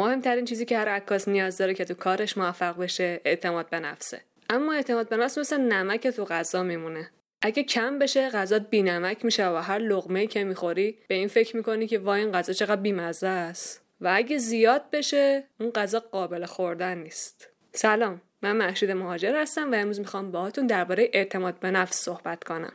مهمترین چیزی که هر عکاس نیاز داره که تو کارش موفق بشه اعتماد به نفسه. اما اعتماد به نفس مثل نمک تو غذا میمونه. اگه کم بشه غذات بینمک میشه و هر لغمه که می‌خوری به این فکر می‌کنی که وای این غذا چقدر بیمزه است. و اگه زیاد بشه اون غذا قابل خوردن نیست. سلام من محشید مهاجر هستم و امروز می‌خوام باهاتون درباره اعتماد به نفس صحبت کنم.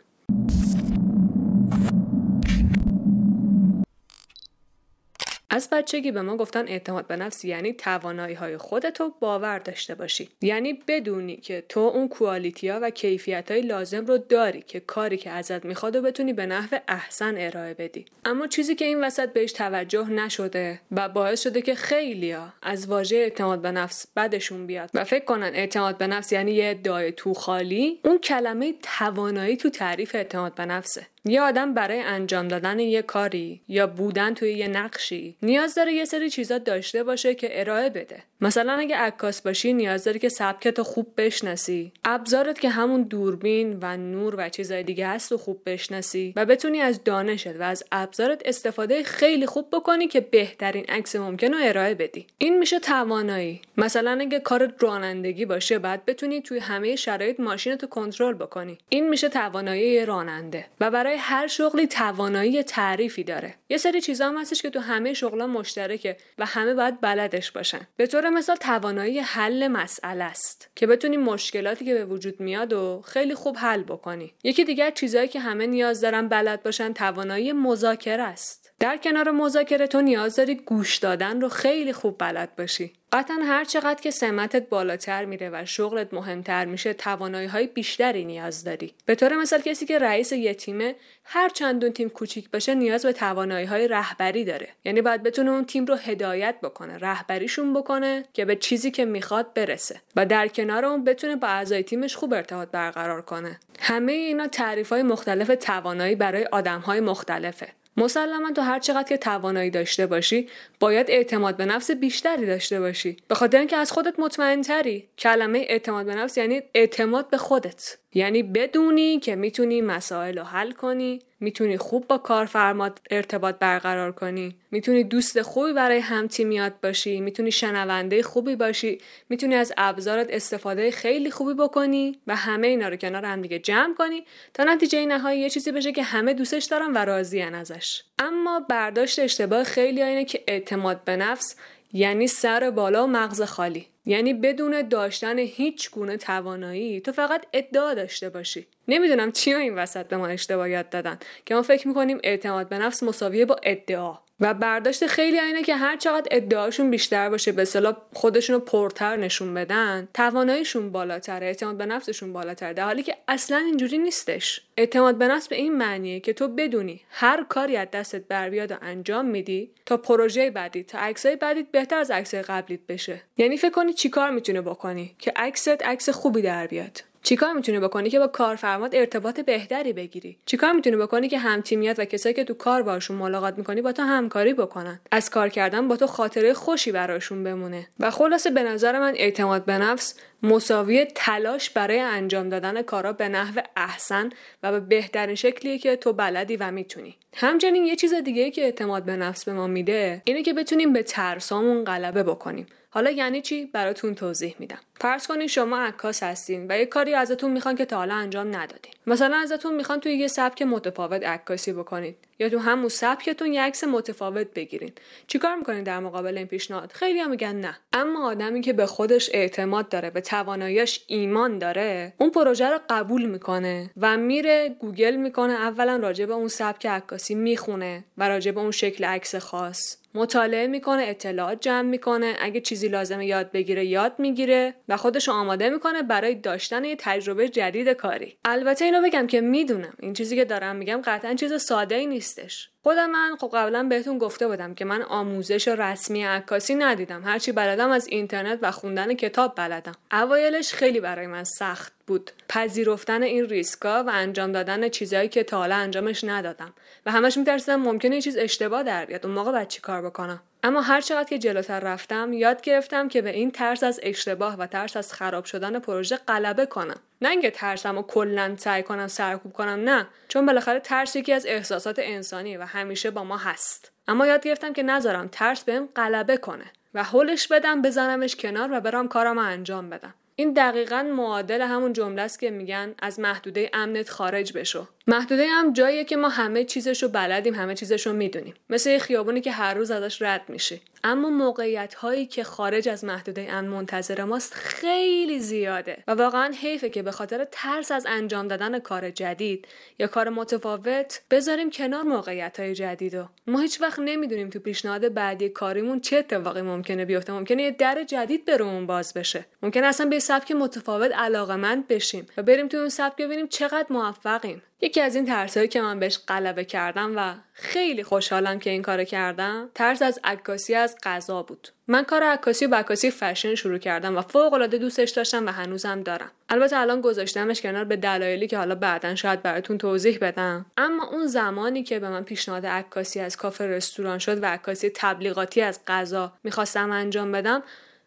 از بچگی به ما گفتن اعتماد به نفس یعنی توانایی های خودتو باور داشته باشی. یعنی بدونی که تو اون کوالیتی ها و کیفیت های لازم رو داری که کاری که ازت می‌خواد و بتونی به نحو احسن ارائه بدی. اما چیزی که این وسط بهش توجه نشده و باعث شده که خیلیا از واژه اعتماد به نفس بدشون بیاد و فکر کنن اعتماد به نفس یعنی یه ادعای تو خالی اون کلمه توانایی تو تعریف اعتماد به نفسه. یه آدم برای انجام دادن یه کاری یا بودن توی یه نقشی نیاز داره یه سری چیزا داشته باشه که ارائه بده. مثلا اگه عکاس باشی نیاز داری که سبکت خوب بشناسی. ابزارت که همون دوربین و نور و چیزای دیگه هست و خوب بشناسی و بتونی از دانشت و از ابزارت استفاده خیلی خوب بکنی که بهترین عکس ممکن رو ارائه بدی. این میشه توانایی. مثلا اگه کار رانندگی باشه بعد بتونی توی همه شرایط ماشینت رو کنترل بکنی. این میشه توانایی راننده. و برای هر شغلی توانایی تعریفی داره. یه سری چیزا هم هستش که تو همه شغلا مشترکه و همه باید بلدش باشن. به طور مثال توانایی حل مسئله است که بتونی مشکلاتی که به وجود میاد و خیلی خوب حل بکنی. یکی دیگر چیزهایی که همه نیاز دارن بلد باشن توانایی مذاکره است. در کنار مذاکره تو نیاز داری گوش دادن رو خیلی خوب بلد باشی. قطعا هر چقدر که سمتت بالاتر میره و شغلت مهمتر میشه توانایی های بیشتری نیاز داری. به طور مثال کسی که رئیس یه تیمه هر چندون تیم کوچیک باشه نیاز به توانایی های رهبری داره. یعنی باید بتونه اون تیم رو هدایت بکنه رهبریشون بکنه که به چیزی که می‌خواد برسه و در کنار اون بتونه با اعضای تیمش خوب ارتباط برقرار کنه. همه اینا تعریف های مختلف توانایی برای آدم های مختلفه. مسلما تو هر چقدر که توانایی داشته باشی باید اعتماد به نفس بیشتری داشته باشی. به خاطر اینکه از خودت مطمئن تری. کلمه اعتماد به نفس یعنی اعتماد به خودت. یعنی بدونی که می‌تونی مسائل رو حل کنی. می‌تونی خوب با کارفرمات ارتباط برقرار کنی. می‌تونی دوست خوبی برای همتیمیات باشی. می‌تونی شنونده خوبی باشی. می‌تونی از ابزارت استفاده خیلی خوبی بکنی و همه اینا رو کنار هم دیگه جمع کنی تا نتیجه نهایی یه چیزی بشه که همه دوستش دارن و راضیان ازش. اما برداشت اشتباه خیلی اینه که اعتماد به نفس یعنی سر بالا و مغز خالی. یعنی بدون داشتن هیچ گونه توانایی تو فقط ادعا داشته باشی. نمی‌دونم چیا این وسط به ما اشتباه یاد دادن که ما فکر می‌کنیم اعتماد به نفس مساویه با ادعا. و برداشت خیلی اینه که هر چقدر ادعاشون بیشتر باشه به اصطلاح خودشون رو پرتر نشون بدن تواناییشون بالاتره اعتماد به نفسشون بالاتر در حالی که اصلا اینجوری نیستش. اعتماد به نفس به این معنیه که تو بدونی هر کاری از دستت بر بیاد و انجام میدی تا پروژه بعدی تا عکسای بعدیت بهتر از عکسای قبلیت بشه. یعنی فکر کنی چیکار می‌تونه بکنی؟ که عکست عکس خوبی در بیاد. چیکار می‌تونی بکنی که با کارفرمات ارتباط بهتری بگیری؟ چیکار می‌تونی بکنی که همتیمیت و کسایی که تو کار باشون ملاقات می‌کنی با تو همکاری بکنن؟ از کار کردن با تو خاطره خوشی براشون بمونه. و خلاصه به نظر من اعتماد به نفس مساوی تلاش برای انجام دادن کارا به نحو احسن و به بهترین شکلیه که تو بلدی و می‌تونی. همچنین یه چیز دیگه که اعتماد به نفس به ما میده اینه که بتونیم به ترسامون غلبه بکنیم. حالا یعنی چی؟ براتون توضیح میدم. فرض کنید شما عکاس هستین و یه کاری ازتون می‌خوان که تا حالا انجام ندادین. مثلا ازتون می‌خوان توی یه سبک متفاوت عکاسی بکنید یا تو همون سبکتون یه عکس متفاوت بگیرین. چیکار می‌کنین در مقابل این پیشنهاد؟ خیلی هم میگن نه. اما آدمی که به خودش اعتماد داره به تواناییش ایمان داره اون پروژه رو قبول می‌کنه و میره گوگل می‌کنه اولا راجع به اون سبک عکاسی می‌خونه و راجع به اون شکل عکس خاص. مطالعه می‌کنه اطلاعات جمع می‌کنه اگه چیزی لازمه یاد بگیره یاد می‌گیره و خودش آماده می‌کنه برای داشتن یه تجربه جدید کاری. البته اینو بگم که می‌دونم. این چیزی که دارم میگم قطعا چیز ساده ای نیستش. خودم من خب قبلا بهتون گفته بودم که من آموزش رسمی عکاسی ندیدم. هرچی بلدم از اینترنت و خوندن کتاب بلدم. اوایلش خیلی برای من سخت بود. پذیرفتن این ریسکا و انجام دادن چیزهایی که تا حالا انجامش ندادم. و همش میترسیدم ممکنه یه چیز اشتباه در بیاد. اون موقع باید چی کار بکنم؟ اما هر چقدر که جلوتر رفتم یاد گرفتم که به این ترس از اشتباه و ترس از خراب شدن پروژه غلبه کنم. نه اینکه ترسم و کلا سعی کنم سرکوب کنم نه. چون بالاخره ترس یکی از احساسات انسانی و همیشه با ما هست. اما یاد گرفتم که نذارم ترس بهم غلبه کنه و هولش بدم بزنمش کنار و برام کارم انجام بدم. این دقیقا معادل همون جمله است که میگن از محدوده امنت خارج بشو. محدوده هم جاییه که ما همه چیزش رو بلدیم همه چیزش رو می‌دونیم. مثل یه خیابونی که هر روز ازش رد میشه. اما موقعیت هایی که خارج از محدوده امن منتظر ماست خیلی زیاده. و واقعا حیفه که به خاطر ترس از انجام دادن کار جدید یا کار متفاوت بذاریم کنار موقعیت های جدید و ما هیچ وقت نمی‌دونیم تو پیشنهاد بعدی کاریمون چه اتفاقی ممکنه بیفته. ممکنه یه در جدید برامون باز بشه. ممکنه اصلا به سبک متفاوت علاقمند بشیم و بریم تو اون سبک ببینیم چقدر موفقیم. یکی از این ترسایی که من بهش غلبه کردم و خیلی خوشحالم که این کارو کردم ترس از عکاسی از غذا بود. من کار عکاسی و عکاسی فشن شروع کردم و فوق العاده دوستش داشتم و هنوزم دارم. البته الان گذاشتمش کنار به دلایلی که حالا بعدا شاید براتون توضیح بدم. اما اون زمانی که به من پیشنهاد عکاسی از کافه رستوران شد و عکاسی تبلیغاتی از غذا می‌خواستم انجام بدم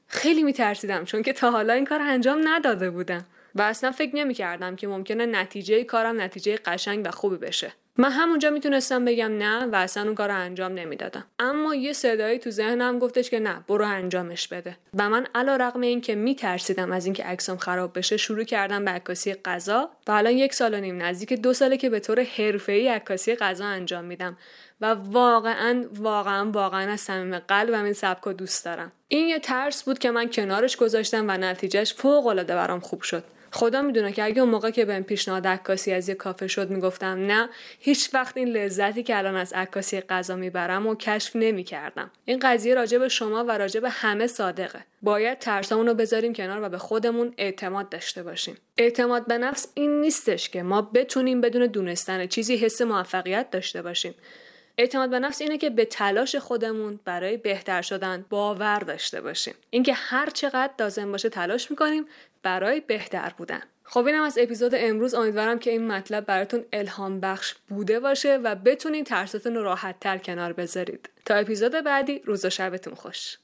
خیلی میترسیدم چون که تا حالا این کار انجام نداده بودم. و اصلا فکر نمی کردم که ممکنه نتیجه کارم نتیجه قشنگ و خوبی بشه. من همونجا می‌تونستم بگم نه و اصلا اون کار رو انجام نمی‌دادم. اما یه صدایی تو ذهنم گفتش که نه برو انجامش بده. و من علا رقم این که میترسیدم از اینکه عکسم خراب بشه شروع کردم به عکاسی غذا و الان یک سال و نیم نزدیک دو ساله که به طور حرفه‌ای عکاسی غذا انجام میدم. و واقعا واقعا واقعا از صمیم قلبم این سبک رو دوست دارم. این یه ترس بود که من کنارش گذاشتم و نتیجهش فوق العاده برام خوب شد. خدا می‌دونه که اگه اون موقع که بهم پیشنهاد عکاسی از یه کافه شد می‌گفتم نه هیچ وقت این لذتی که الان از عکاسی غذا می‌برم و کشف نمی‌کردم. این قضیه راجع به شما و راجع به همه صادقه. باید ترسامون رو بذاریم کنار و به خودمون اعتماد داشته باشیم. اعتماد به نفس این نیستش که ما بتونیم بدون دونستن چیزی حس موفقیت داشته باشیم. اعتماد به نفس اینه که به تلاش خودمون برای بهتر شدن باور داشته باشیم. اینکه هر چقدر لازم باشه تلاش می‌کنیم برای بهتر بودن. خب اینم از اپیزود امروز. امیدوارم که این مطلب براتون الهام بخش بوده باشه و بتونید ترساتون رو راحت تر کنار بذارید. تا اپیزود بعدی روز و شبتون خوش.